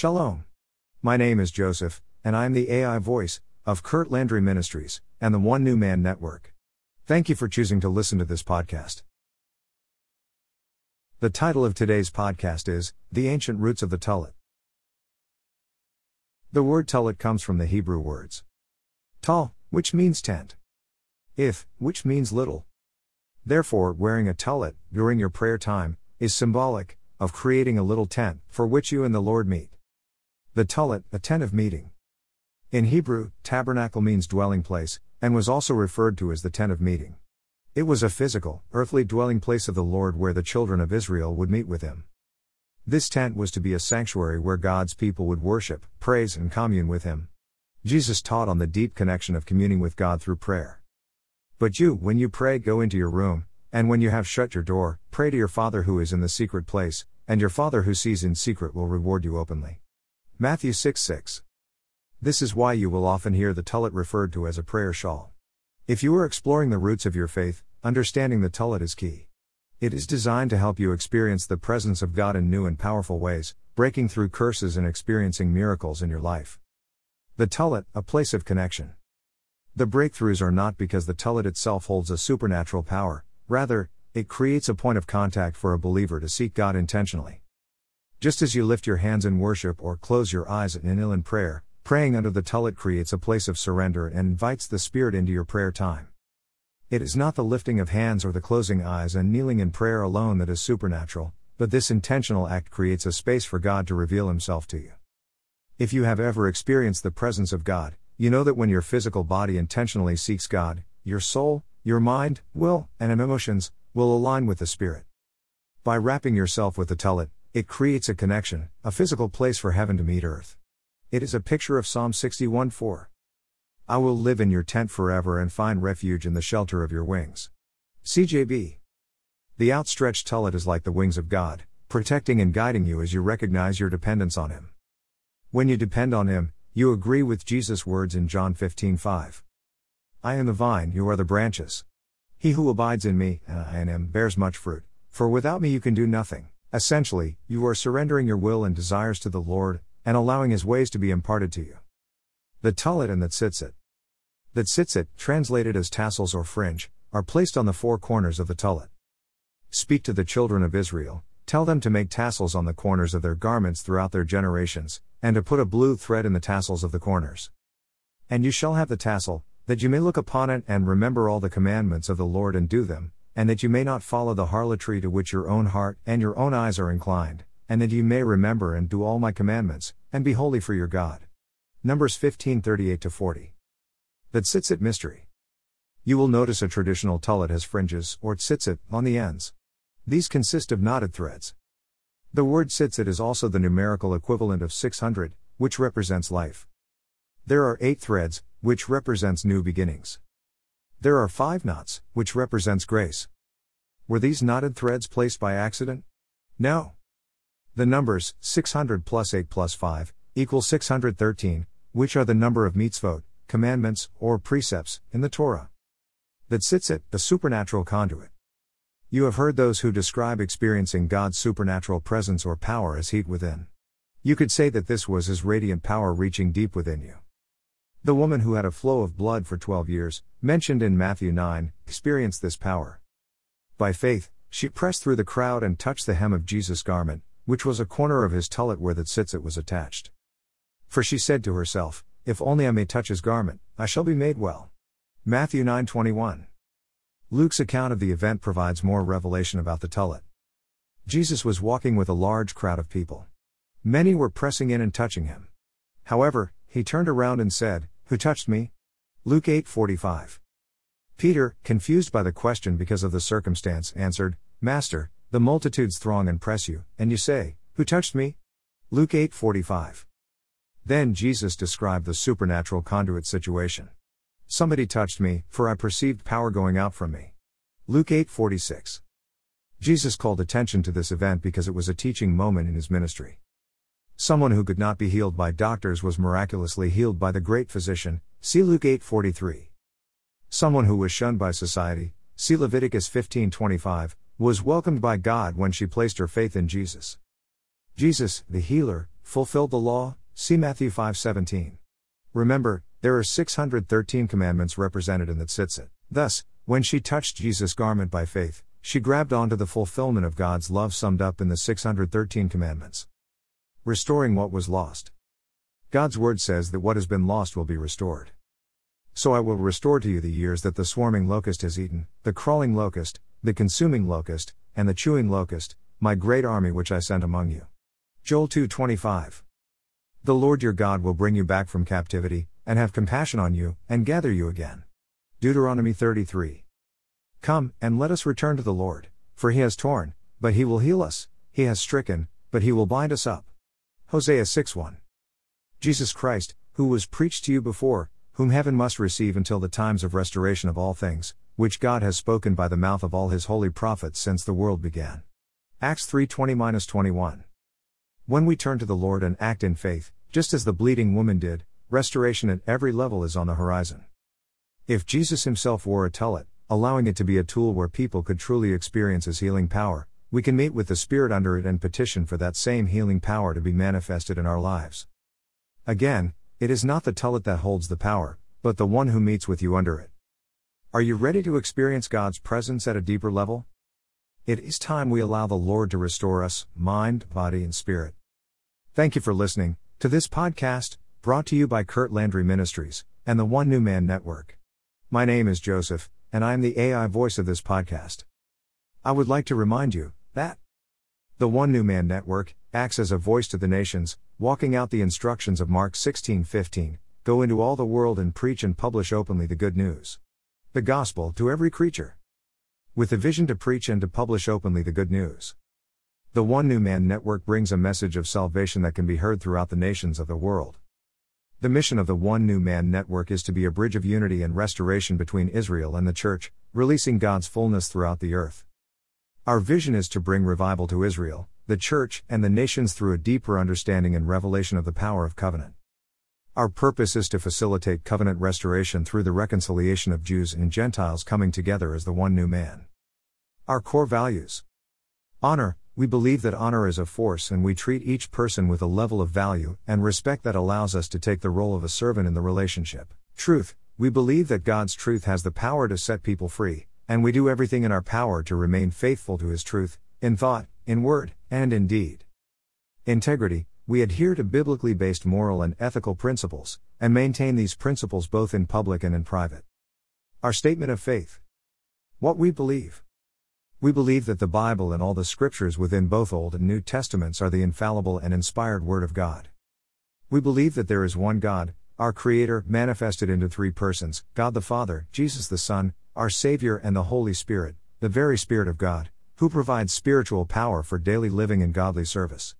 Shalom. My name is Joseph, and I am the AI voice of Curt Landry Ministries and the One New Man Network. Thank you for choosing to listen to this podcast. The title of today's podcast is The Ancient Roots of the Tallit. The word tallit comes from the Hebrew words tal, which means tent, if, which means little. Therefore, wearing a tallit during your prayer time is symbolic of creating a little tent for which you and the Lord meet. The tallit, a tent of meeting. In Hebrew, tabernacle means dwelling place, and was also referred to as the tent of meeting. It was a physical, earthly dwelling place of the Lord where the children of Israel would meet with him. This tent was to be a sanctuary where God's people would worship, praise, and commune with him. Jesus taught on the deep connection of communing with God through prayer. But you, when you pray, go into your room, and when you have shut your door, pray to your Father who is in the secret place, and your Father who sees in secret will reward you openly. Matthew 6 6. This is why you will often hear the tallit referred to as a prayer shawl. If you are exploring the roots of your faith, understanding the tallit is key. It is designed to help you experience the presence of God in new and powerful ways, breaking through curses and experiencing miracles in your life. The tallit, a place of connection. The breakthroughs are not because the tallit itself holds a supernatural power, rather, it creates a point of contact for a believer to seek God intentionally. Just as you lift your hands in worship or close your eyes in in prayer, praying under the tallit creates a place of surrender and invites the Spirit into your prayer time. It is not the lifting of hands or the closing eyes and kneeling in prayer alone that is supernatural, but this intentional act creates a space for God to reveal Himself to you. If you have ever experienced the presence of God, you know that when your physical body intentionally seeks God, your soul, your mind, will, and emotions will align with the Spirit. By wrapping yourself with the tallit, it creates a connection, a physical place for heaven to meet earth. It is a picture of Psalm 61 4. I will live in your tent forever and find refuge in the shelter of your wings. CJB. The outstretched tallit is like the wings of God, protecting and guiding you as you recognize your dependence on Him. When you depend on Him, you agree with Jesus' words in John 15:5. I am the vine, you are the branches. He who abides in me, uh, and I in him, bears much fruit, for without me you can do nothing. Essentially, you are surrendering your will and desires to the Lord, and allowing his ways to be imparted to you. The tallit and that tzitzit. That tzitzit, translated as tassels or fringe, are placed on the four corners of the tallit. Speak to the children of Israel, tell them to make tassels on the corners of their garments throughout their generations, and to put a blue thread in the tassels of the corners. And you shall have the tassel, that you may look upon it and remember all the commandments of the Lord and do them, and that you may not follow the harlotry to which your own heart and your own eyes are inclined, and that you may remember and do all my commandments, and be holy for your God. Numbers 15 38 40. That tzitzit mystery. You will notice a traditional tallit has fringes, or tzitzit, on the ends. These consist of knotted threads. The word tzitzit is also the numerical equivalent of 600, which represents life. There are eight threads, which represents new beginnings. There are five knots, which represents grace. Were these knotted threads placed by accident? No. The numbers, 600 plus 8 plus 5, equal 613, which are the number of mitzvot, commandments, or precepts, in the Torah. That tzitzit, the supernatural conduit. You have heard those who describe experiencing God's supernatural presence or power as heat within. You could say that this was his radiant power reaching deep within you. The woman who had a flow of blood for 12 years, mentioned in Matthew 9, experienced this power. By faith, she pressed through the crowd and touched the hem of Jesus' garment, which was a corner of his tallit where that tzitzit was attached. For she said to herself, If only I may touch his garment, I shall be made well. Matthew 9:21. Luke's account of the event provides more revelation about the tallit. Jesus was walking with a large crowd of people. Many were pressing in and touching him. However, he turned around and said, Who touched me? Luke 8:45. Peter, confused by the question because of the circumstance, answered, Master, the multitudes throng and press you, and you say, Who touched me? Luke 8:45. Then Jesus described the supernatural conduit situation. Somebody touched me, for I perceived power going out from me. Luke 8:46. Jesus called attention to this event because it was a teaching moment in his ministry. Someone who could not be healed by doctors was miraculously healed by the great physician, see Luke 8:43. Someone who was shunned by society, see Leviticus 15:25, was welcomed by God when she placed her faith in Jesus. Jesus, the healer, fulfilled the law, see Matthew 5:17. Remember, there are 613 commandments represented in that tzitzit. Thus, when she touched Jesus' garment by faith, she grabbed onto the fulfillment of God's love summed up in the 613 commandments. Restoring what was lost. God's word says that what has been lost will be restored. So I will restore to you the years that the swarming locust has eaten, the crawling locust, the consuming locust, and the chewing locust, my great army which I sent among you. Joel 2:25. The Lord your God will bring you back from captivity, and have compassion on you, and gather you again. Deuteronomy 33. Come, and let us return to the Lord, for he has torn, but he will heal us, he has stricken, but he will bind us up. Hosea 6:1. Jesus Christ, who was preached to you before, whom heaven must receive until the times of restoration of all things, which God has spoken by the mouth of all his holy prophets since the world began. Acts 3:20-21. When we turn to the Lord and act in faith, just as the bleeding woman did, restoration at every level is on the horizon. If Jesus himself wore a tallit, allowing it to be a tool where people could truly experience his healing power, we can meet with the Spirit under it and petition for that same healing power to be manifested in our lives. Again, it is not the tallit that holds the power, but the one who meets with you under it. Are you ready to experience God's presence at a deeper level? It is time we allow the Lord to restore us, mind, body, and spirit. Thank you for listening to this podcast, brought to you by Curt Landry Ministries and the One New Man Network. My name is Joseph, and I am the AI voice of this podcast. I would like to remind you that the One New Man Network acts as a voice to the nations, walking out the instructions of Mark 16:15, go into all the world and preach and publish openly the good news. The gospel to every creature. With the vision to preach and to publish openly the good news. The One New Man Network brings a message of salvation that can be heard throughout the nations of the world. The mission of the One New Man Network is to be a bridge of unity and restoration between Israel and the Church, releasing God's fullness throughout the earth. Our vision is to bring revival to Israel, the Church, and the nations through a deeper understanding and revelation of the power of covenant. Our purpose is to facilitate covenant restoration through the reconciliation of Jews and Gentiles coming together as the one new man. Our core values Honor, we believe that honor is a force and we treat each person with a level of value and respect that allows us to take the role of a servant in the relationship. Truth, we believe that God's truth has the power to set people free, and we do everything in our power to remain faithful to His truth, in thought, in word, and in deed. Integrity, we adhere to biblically based moral and ethical principles, and maintain these principles both in public and in private. Our statement of faith. What we believe. We believe that the Bible and all the scriptures within both Old and New Testaments are the infallible and inspired Word of God. We believe that there is one God, our Creator, manifested into three persons God the Father, Jesus the Son, our Savior, and the Holy Spirit, the very Spirit of God, who provides spiritual power for daily living and godly service.